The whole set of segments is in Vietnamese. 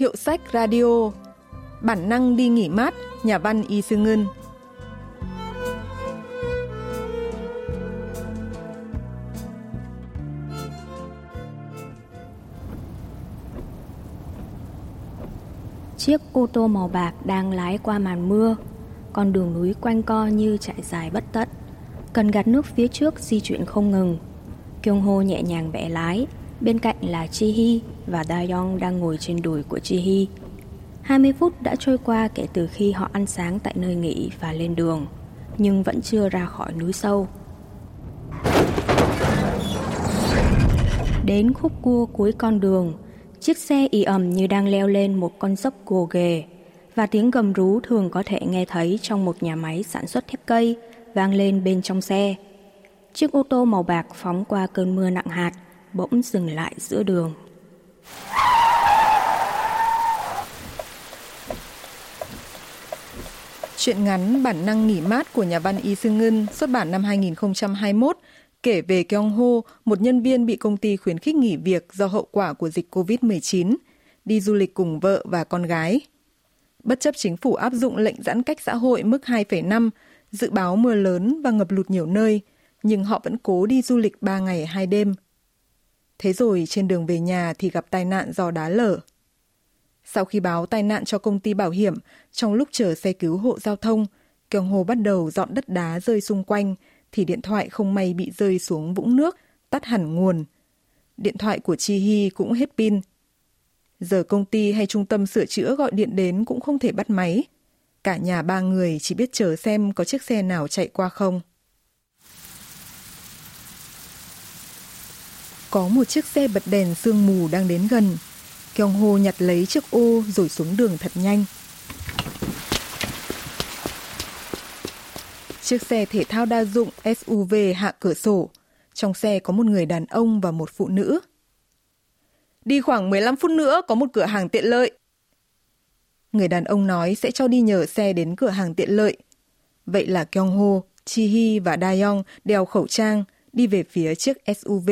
Hiệu sách radio. Bản năng đi nghỉ mát, Nhà văn Y Sư Ngân. Chiếc ô tô màu bạc đang lái qua màn mưa. Con đường núi quanh co như chạy dài bất tận. Cần gạt nước phía trước di chuyển không ngừng. Kyung Ho nhẹ nhàng bẻ lái. Bên cạnh là Chi Hee và Dayong đang ngồi trên đùi của Chi Hee 20 phút đã trôi qua kể từ khi họ ăn sáng tại nơi nghỉ và lên đường Nhưng vẫn chưa ra khỏi núi sâu. Đến khúc cua cuối con đường Chiếc xe ì ẩm như đang leo lên một con dốc gồ ghề và tiếng gầm rú thường có thể nghe thấy trong một nhà máy sản xuất thép cây vang lên bên trong xe. Chiếc ô tô màu bạc phóng qua cơn mưa nặng hạt, bỗng dừng lại giữa đường. Chuyện ngắn Bản năng nghỉ mát của nhà văn Y Sư Ngân xuất bản năm 2021 kể về Kyung Ho, một nhân viên bị công ty khuyến khích nghỉ việc do hậu quả của dịch COVID-19, đi du lịch cùng vợ và con gái. Bất chấp chính phủ áp dụng lệnh giãn cách xã hội mức 2,5, dự báo mưa lớn và ngập lụt nhiều nơi, nhưng họ vẫn cố đi du lịch 3 ngày 2 đêm. Thế rồi trên đường về nhà thì gặp tai nạn do đá lở. Sau khi báo tai nạn cho công ty bảo hiểm, trong lúc chờ xe cứu hộ giao thông, Kyung Ho bắt đầu dọn đất đá rơi xung quanh, thì điện thoại không may bị rơi xuống vũng nước, tắt hẳn nguồn. Điện thoại của Chi Hy cũng hết pin. Giờ công ty hay trung tâm sửa chữa gọi điện đến cũng không thể bắt máy. Cả nhà ba người chỉ biết chờ xem có chiếc xe nào chạy qua không. Có một chiếc xe bật đèn sương mù đang đến gần. Kyung Ho nhặt lấy chiếc ô rồi xuống đường thật nhanh. Chiếc xe thể thao đa dụng SUV hạ cửa sổ. Trong xe có một người đàn ông và một phụ nữ. Đi khoảng 15 phút nữa có một cửa hàng tiện lợi. Người đàn ông nói sẽ cho đi nhờ xe đến cửa hàng tiện lợi. Vậy là Kyung Ho, Chi Hee và Dayong đeo khẩu trang, đi về phía chiếc SUV.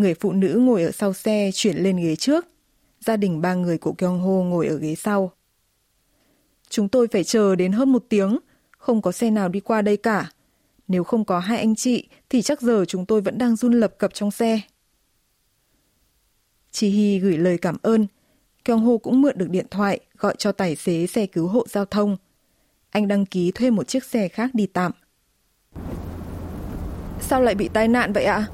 Người phụ nữ ngồi ở sau xe chuyển lên ghế trước. Gia đình ba người của Kyung Ho ngồi ở ghế sau. Chúng tôi phải chờ đến hơn một tiếng, không có xe nào đi qua đây cả. Nếu không có hai anh chị thì chắc giờ chúng tôi vẫn đang run lập cập trong xe. Chi Hi gửi lời cảm ơn. Kyung Ho cũng mượn được điện thoại gọi cho tài xế xe cứu hộ giao thông. Anh đăng ký thuê một chiếc xe khác đi tạm. Sao lại bị tai nạn vậy ạ?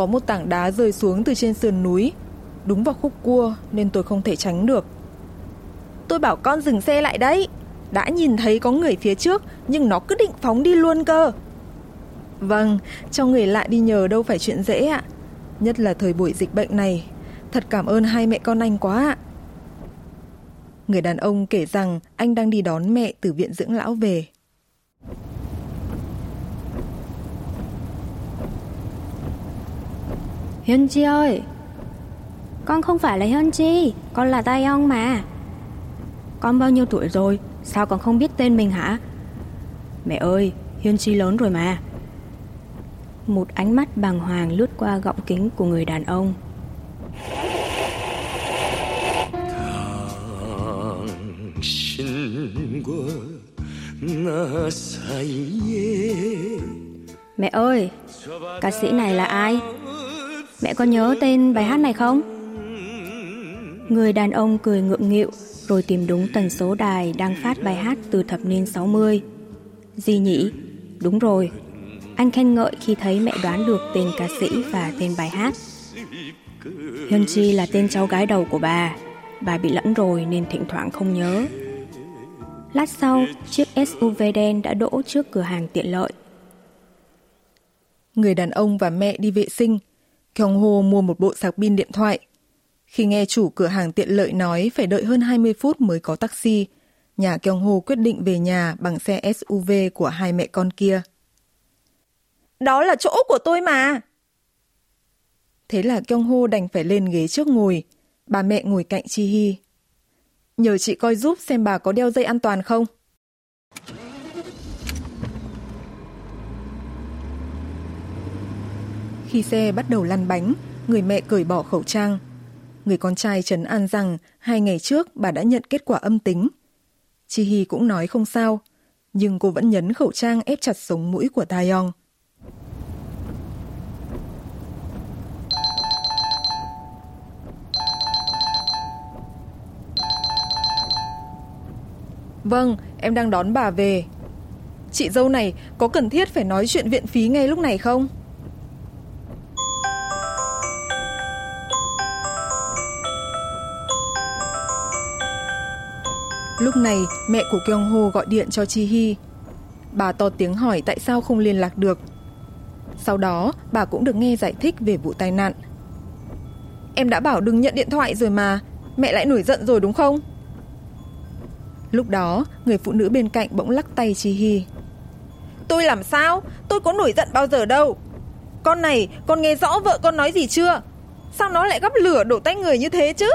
Có một tảng đá rơi xuống từ trên sườn núi, đúng vào khúc cua nên tôi không thể tránh được. Tôi bảo con dừng xe lại đấy đã nhìn thấy có người phía trước nhưng nó cứ định phóng đi luôn cơ. Vâng, cho người lạ đi nhờ đâu phải chuyện dễ ạ. Nhất là thời buổi dịch bệnh này. Thật cảm ơn hai mẹ con anh quá ạ. Người đàn ông kể rằng anh đang đi đón mẹ từ viện dưỡng lão về. Hyun Chi ơi, con không phải là Hyun Chi, con là Taeyong mà. Con bao nhiêu tuổi rồi? Sao còn không biết tên mình hả? Mẹ ơi, Hiên Chi lớn rồi mà. Một ánh mắt bàng hoàng lướt qua gọng kính của người đàn ông. Mẹ ơi, ca sĩ này là ai? Mẹ có nhớ tên bài hát này không? Người đàn ông cười ngượng nghịu rồi tìm đúng tần số đài đang phát bài hát từ thập niên 60. Gì nhỉ? Đúng rồi. Anh khen ngợi khi thấy mẹ đoán được tên ca sĩ và tên bài hát. Hyun Chi là tên cháu gái đầu của bà. Bà bị lẫn rồi nên thỉnh thoảng không nhớ. Lát sau, chiếc SUV đen đã đỗ trước cửa hàng tiện lợi. Người đàn ông và mẹ đi vệ sinh. Kyung Ho mua một bộ sạc pin điện thoại khi nghe chủ cửa hàng tiện lợi nói phải đợi hơn 20 phút mới có taxi, nhà Kyung Ho quyết định về nhà bằng xe SUV của hai mẹ con kia. Đó là chỗ của tôi mà. Thế là Kyung Ho đành phải lên ghế trước ngồi, bà mẹ ngồi cạnh Chi Hy. Nhờ chị coi giúp xem bà có đeo dây an toàn không. Khi xe bắt đầu lăn bánh, người mẹ cởi bỏ khẩu trang, Người con trai trấn an rằng hai ngày trước bà đã nhận kết quả âm tính. Chi Hi cũng nói không sao, nhưng cô vẫn nhấn khẩu trang ép chặt sống mũi của Taeyong. Vâng, em đang đón bà về. Chị dâu này có cần thiết phải nói chuyện viện phí ngay lúc này không? Lúc này, mẹ của Kyung Ho gọi điện cho Chi Hy. Bà to tiếng hỏi tại sao không liên lạc được. Sau đó, bà cũng được nghe giải thích về vụ tai nạn. Em đã bảo đừng nhận điện thoại rồi mà, mẹ lại nổi giận rồi đúng không? Lúc đó, người phụ nữ bên cạnh bỗng lắc tay Chi Hy. Tôi làm sao? Tôi có nổi giận bao giờ đâu. Con này, con nghe rõ vợ con nói gì chưa? Sao nó lại gắp lửa đổ tay người như thế chứ?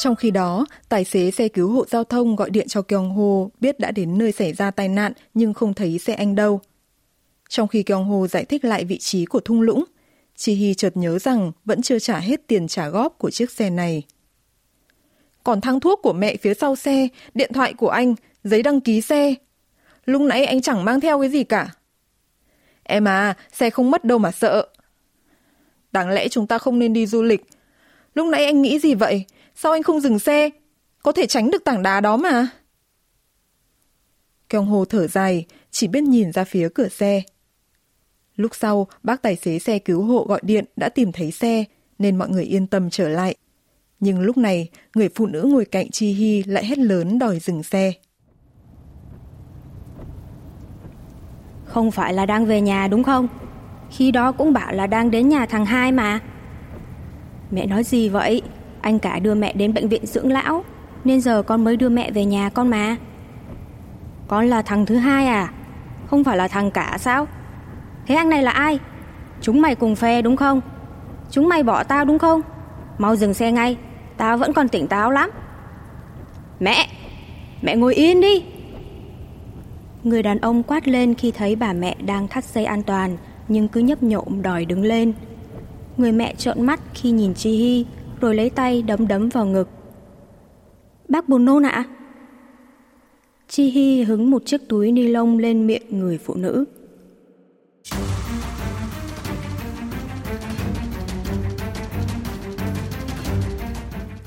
Trong khi đó, tài xế xe cứu hộ giao thông gọi điện cho Kyung Ho biết đã đến nơi xảy ra tai nạn nhưng không thấy xe anh đâu. Trong khi Kyung Ho giải thích lại vị trí của thung lũng, Chi Hi chợt nhớ rằng vẫn chưa trả hết tiền trả góp của chiếc xe này. Còn thang thuốc của mẹ phía sau xe, điện thoại của anh, giấy đăng ký xe. Lúc nãy anh chẳng mang theo cái gì cả. Em à, xe không mất đâu mà sợ. Đáng lẽ chúng ta không nên đi du lịch. Lúc nãy anh nghĩ gì vậy? Sao anh không dừng xe? Có thể tránh được tảng đá đó mà. Kyung Ho thở dài, chỉ biết nhìn ra phía cửa xe. Lúc sau, bác tài xế xe cứu hộ gọi điện đã tìm thấy xe, nên mọi người yên tâm trở lại. Nhưng lúc này, người phụ nữ ngồi cạnh Chi Hy lại hét lớn đòi dừng xe. Không phải là đang về nhà đúng không? Khi đó cũng bảo là đang đến nhà thằng hai mà. Mẹ nói gì vậy? Anh cả đưa mẹ đến bệnh viện dưỡng lão, nên giờ con mới đưa mẹ về nhà con mà. Con là thằng thứ hai à? Không phải là thằng cả sao? Thế anh này là ai? Chúng mày cùng phe đúng không? Chúng mày bỏ tao đúng không? Mau dừng xe ngay, tao vẫn còn tỉnh táo lắm. Mẹ, mẹ ngồi yên đi. Người đàn ông quát lên khi thấy bà mẹ đang thắt dây an toàn nhưng cứ nhấp nhộm đòi đứng lên. Người mẹ trợn mắt khi nhìn Chi Hy rồi lấy tay đấm đấm vào ngực. Bác buồn nôn ạ? Chi Hi hứng một chiếc túi ni lông lên miệng người phụ nữ.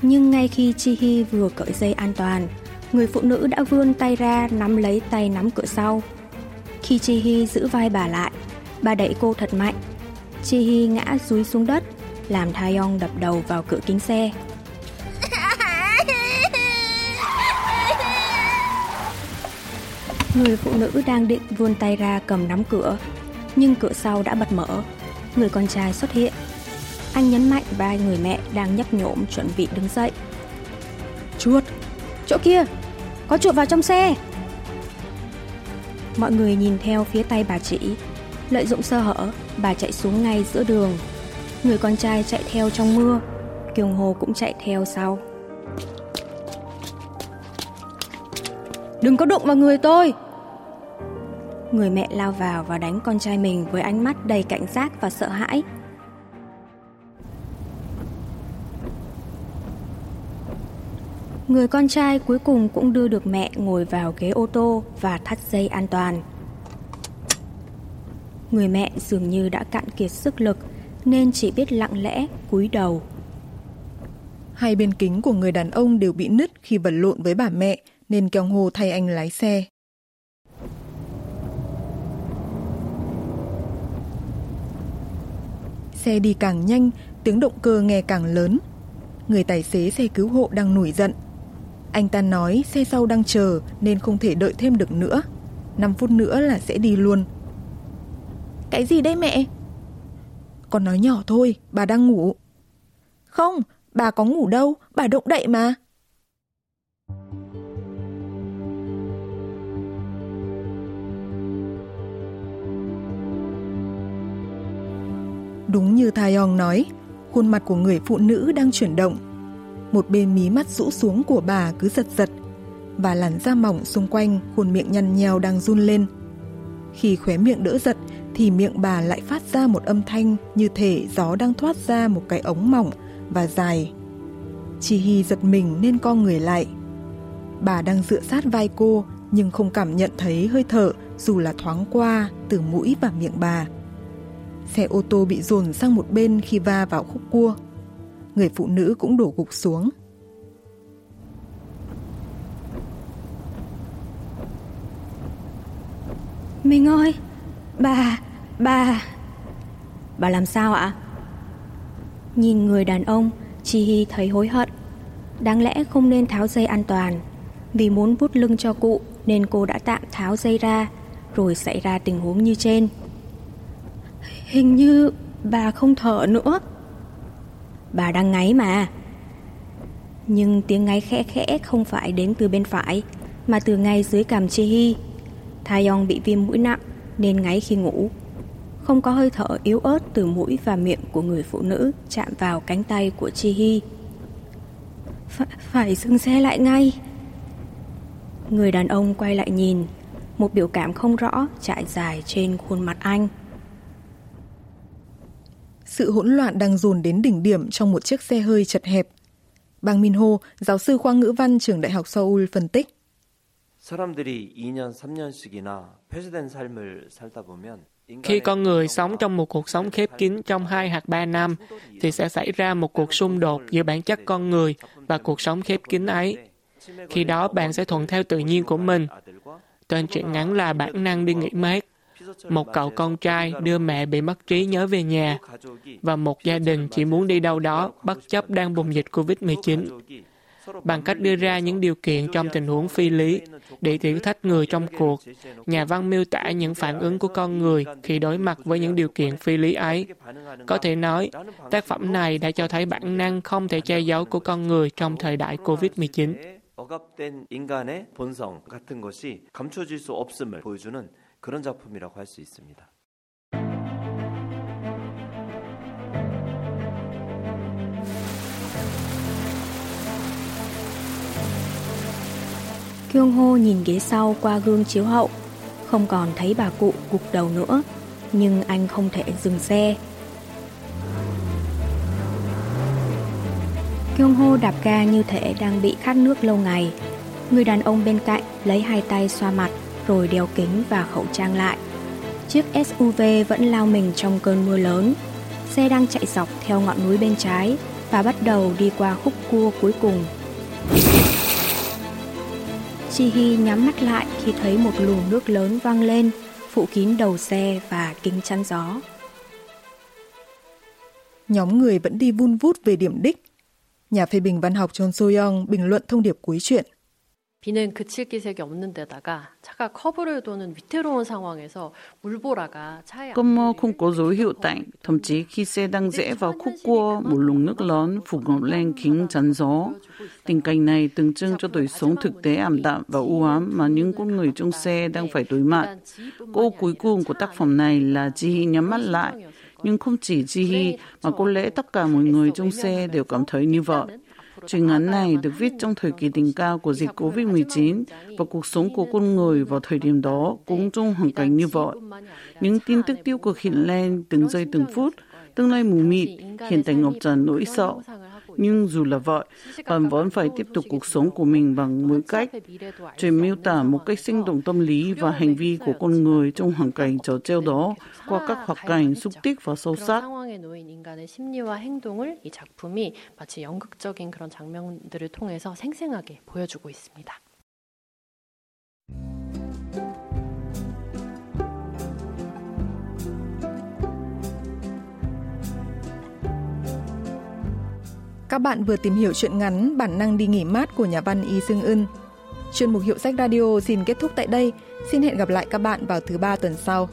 Nhưng ngay khi Chi Hi vừa cởi dây an toàn, người phụ nữ đã vươn tay ra nắm lấy tay nắm cửa sau. Khi Chi Hi giữ vai bà lại, bà đẩy cô thật mạnh. Chi Hi ngã rúi xuống đất, làm Taeyong đập đầu vào cửa kính xe. Người phụ nữ đang định vươn tay ra cầm nắm cửa, nhưng cửa sau đã bật mở. Người con trai xuất hiện. Anh nhấn mạnh vai người mẹ đang nhấp nhổm chuẩn bị đứng dậy. Chuột! Chỗ kia! Có chuột vào trong xe! Mọi người nhìn theo phía tay bà chị. Lợi dụng sơ hở, bà chạy xuống ngay giữa đường. Người con trai chạy theo trong mưa. Kiều Hồ cũng chạy theo sau. Đừng có đụng vào người tôi! Người mẹ lao vào và đánh con trai mình với ánh mắt đầy cảnh giác và sợ hãi. Người con trai cuối cùng cũng đưa được mẹ ngồi vào ghế ô tô và thắt dây an toàn. Người mẹ dường như đã cạn kiệt sức lực nên chỉ biết lặng lẽ cúi đầu. Hai bên kính của người đàn ông đều bị nứt khi vật lộn với bà mẹ nên Kyung Ho thay anh lái xe. Xe đi càng nhanh, tiếng động cơ nghe càng lớn. Người tài xế xe cứu hộ đang nổi giận. Anh ta nói xe sau đang chờ nên không thể đợi thêm được nữa. 5 phút nữa là sẽ đi luôn. Cái gì đây mẹ? Con nói nhỏ thôi, bà đang ngủ. Không, bà có ngủ đâu, bà động đậy mà. Đúng như Thayong nói, khuôn mặt của người phụ nữ đang chuyển động. Một bên mí mắt rũ xuống của bà cứ giật giật. và làn da mỏng xung quanh khuôn miệng nhăn nheo đang run lên. Khi khóe miệng đỡ giật thì miệng bà lại phát ra một âm thanh như thể gió đang thoát ra một cái ống mỏng và dài. Chi Hi giật mình nên co người lại. Bà đang dựa sát vai cô nhưng không cảm nhận thấy hơi thở dù là thoáng qua từ mũi và miệng bà. Xe ô tô bị dồn sang một bên khi va vào khúc cua. Người phụ nữ cũng đổ gục xuống. Mình ơi, bà, bà... Bà làm sao ạ? Nhìn người đàn ông, Chi hi thấy hối hận. Đáng lẽ không nên tháo dây an toàn. Vì muốn vút lưng cho cụ nên cô đã tạm tháo dây ra, rồi xảy ra tình huống như trên. Hình như bà không thở nữa. Bà đang ngáy mà. Nhưng tiếng ngáy khẽ khẽ không phải đến từ bên phải, mà từ ngay dưới cằm Chi Hi Taeyong bị viêm mũi nặng nên ngáy khi ngủ. Không có hơi thở yếu ớt từ mũi và miệng của người phụ nữ chạm vào cánh tay của Chi Hy. Phải, phải dừng xe lại ngay. Người đàn ông quay lại nhìn, một biểu cảm không rõ trải dài trên khuôn mặt anh. Sự hỗn loạn đang dồn đến đỉnh điểm trong một chiếc xe hơi chật hẹp. Bang Min Ho, giáo sư khoa ngữ văn trường Đại học Seoul phân tích. 사람들이 2년, 3년씩이나 폐쇄된 삶을 살다 보면 khi con người sống trong một cuộc sống khép kín trong 2 hoặc 3 năm, thì sẽ xảy ra một cuộc xung đột giữa bản chất con người và cuộc sống khép kín ấy. Khi đó bạn sẽ thuận theo tự nhiên của mình. Tên truyện ngắn là Bản năng đi nghỉ mát. Một cậu con trai đưa mẹ bị mất trí nhớ về nhà và một gia đình chỉ muốn đi đâu đó bất chấp đang bùng dịch Covid-19 bằng cách đưa ra những điều kiện trong tình huống phi lý để thử thách người trong cuộc. Nhà văn miêu tả những phản ứng của con người khi đối mặt với những điều kiện phi lý ấy. Có thể nói, tác phẩm này đã cho thấy bản năng không thể che giấu của con người trong thời đại COVID-19. 억압된 인간의 본성 같은 것이 감춰질 수 없음을 보여주는 그런 작품이라고 할 수 있습니다. Kyung Ho nhìn ghế sau qua gương chiếu hậu, không còn thấy bà cụ gục đầu nữa, nhưng anh không thể dừng xe. Kyung Ho đạp ga như thể đang bị khát nước lâu ngày. Người đàn ông bên cạnh lấy hai tay xoa mặt rồi đeo kính và khẩu trang lại. Chiếc SUV vẫn lao mình trong cơn mưa lớn. Xe đang chạy dọc theo ngọn núi bên trái và bắt đầu đi qua khúc cua cuối cùng. Chi Hi nhắm mắt lại khi thấy một luồng nước lớn văng lên, phủ kín đầu xe và kính chắn gió. Nhóm người vẫn đi vun vút về điểm đích. Nhà phê bình văn học John Soyoung bình luận thông điệp cuối chuyện. 비는 그칠 기색이 없는 데다가 차가 커브를 도는 위태로운 상황에서 물보라가 차에 Cơn mưa không có dấu hiệu tạnh, thậm chí khi xe đang rẽ vào khúc cua, một luồng nước lớn phủ ngập lên kính chắn gió. Tình cảnh này tượng trưng cho đời sống thực tế ảm đạm và u ám mà những con người trong xe đang phải đối mặt. Cô cuối cùng của tác phẩm này là Ji Hee nhắm mắt lại, nhưng không chỉ Ji Hee mà có lẽ tất cả mọi người trong xe đều cảm thấy như vậy. Truyện ngắn này được viết trong thời kỳ đỉnh cao của dịch COVID-19 và cuộc sống của con người vào thời điểm đó cũng trong hoàn cảnh như vậy. Những tin tức tiêu cực hiện lên từng giây từng phút, tương lai mù mịt, hiện tại ngọc trần nỗi sợ. Nhưng dù là vậy, bạn vẫn phải tiếp tục cuộc sống của mình bằng mỗi cách. Chuyện miêu tả một cách sinh động tâm lý và hành vi của con người trong hoàn cảnh trò treo đó qua các hoạt cảnh xúc tích và sâu sắc. 인간의 심리와 행동을 이 작품이 마치 연극적인 그런 장면들을 통해서 생생하게 보여주고 있습니다. Các bạn vừa tìm hiểu chuyện ngắn Bản năng đi nghỉ mát của nhà văn Y Sương Ưn. Chuyên mục Hiệu sách Radio xin kết thúc tại đây. Xin hẹn gặp lại các bạn vào thứ ba tuần sau.